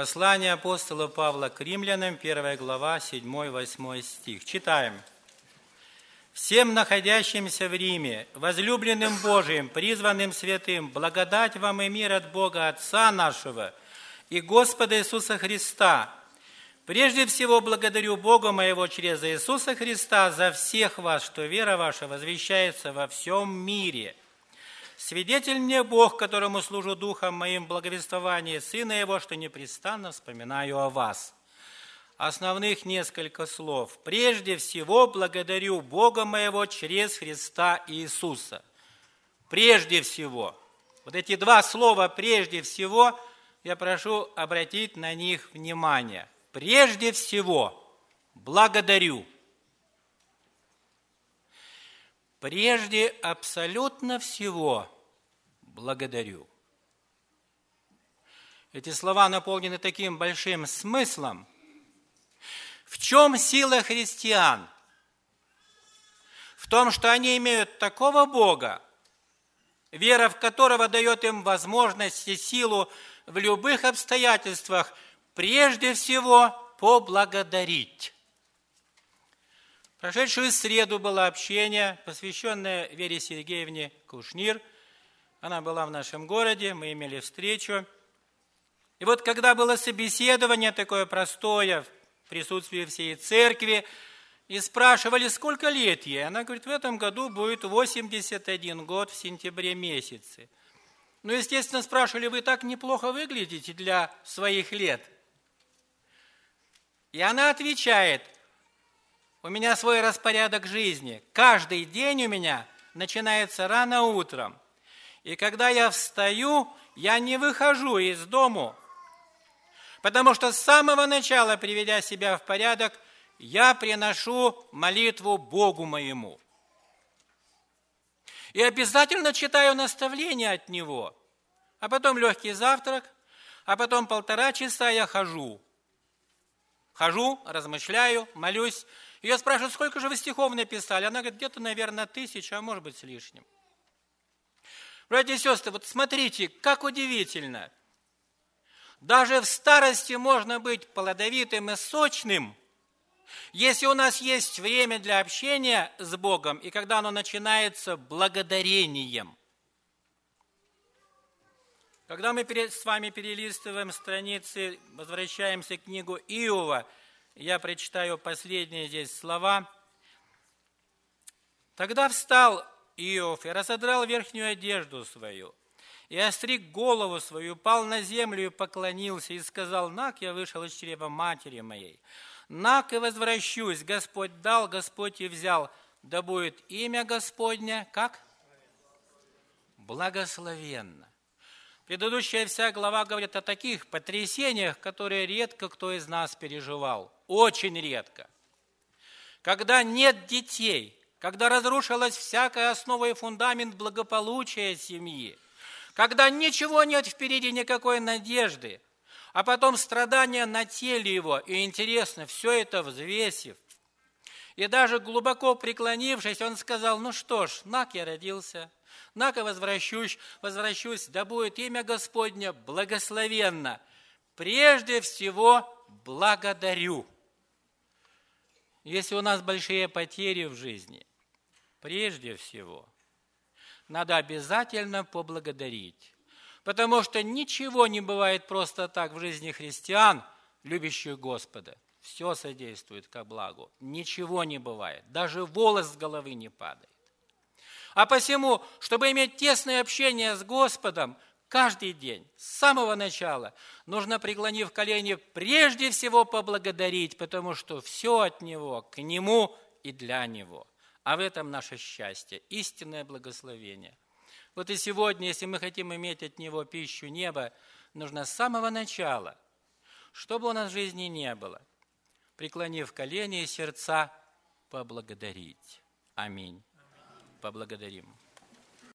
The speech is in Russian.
Послание апостола Павла к римлянам, 1 глава, 7-8 стих. Читаем. «Всем находящимся в Риме, возлюбленным Божиим, призванным святым, благодать вам и мир от Бога Отца нашего и Господа Иисуса Христа. Прежде всего благодарю Бога моего через Иисуса Христа за всех вас, что вера ваша возвещается во всем мире» Свидетель мне Бог, которому служу духом моим благовествования Сына Его, что непрестанно вспоминаю о вас. Основных несколько слов. Прежде всего благодарю Бога моего через Христа Иисуса. Прежде всего. Вот эти два слова «прежде всего» я прошу обратить на них внимание. Прежде всего благодарю. Прежде абсолютно всего благодарю. Эти слова наполнены таким большим смыслом. В чем сила христиан? В том, что они имеют такого Бога, вера в которого дает им возможность и силу в любых обстоятельствах прежде всего поблагодарить. Прошедшую среду было общение, посвященное Вере Сергеевне Кушнир. Она была в нашем городе, мы имели встречу. И вот когда было собеседование такое простое, в присутствии всей церкви, и спрашивали, сколько лет ей, она говорит, в этом году будет 81 год в сентябре месяце. Ну, естественно, спрашивали, вы так неплохо выглядите для своих лет. И она отвечает – у меня свой распорядок жизни. Каждый день у меня начинается рано утром. И когда я встаю, я не выхожу из дому, потому что с самого начала, приведя себя в порядок, я приношу молитву Богу моему. И обязательно читаю наставления от Него. А потом легкий завтрак, а потом полтора часа я хожу. Хожу, размышляю, молюсь, ее спрашивают, сколько же вы стихов написали? Она говорит, где-то, наверное, тысяча, а может быть, с лишним. Братья и сестры, вот смотрите, как удивительно. Даже в старости можно быть плодовитым и сочным, если у нас есть время для общения с Богом, и когда оно начинается благодарением. Когда мы с вами перелистываем страницы, возвращаемся к книгу Иова – я прочитаю последние здесь слова. Тогда встал Иов и разодрал верхнюю одежду свою, и остриг голову свою, пал на землю и поклонился, и сказал, «Нак, я вышел из чрева матери моей, нак и возвращусь, Господь дал, Господь и взял, да будет имя Господня, как? Благословенно. Предыдущая вся глава говорит о таких потрясениях, которые редко кто из нас переживал. Очень редко. Когда нет детей, когда разрушилась всякая основа и фундамент благополучия семьи, когда ничего нет впереди, никакой надежды, а потом страдания на теле его, и интересно, все это взвесив, и даже глубоко преклонившись, он сказал, ну что ж, нак я родился, Нако возвращусь, возвращусь, да будет имя Господне благословенно. Прежде всего благодарю. Если у нас большие потери в жизни, прежде всего, надо обязательно поблагодарить. Потому что ничего не бывает просто так в жизни христиан, любящих Господа. Все содействует ко благу. Ничего не бывает. Даже волос с головы не падает. А посему, чтобы иметь тесное общение с Господом, каждый день, с самого начала, нужно, преклонив колени, прежде всего поблагодарить, потому что все от Него, к Нему и для Него. А в этом наше счастье, истинное благословение. Вот и сегодня, если мы хотим иметь от Него пищу неба, нужно с самого начала, чтобы у нас в жизни не было, преклонив колени и сердца, поблагодарить. Аминь поблагодарим.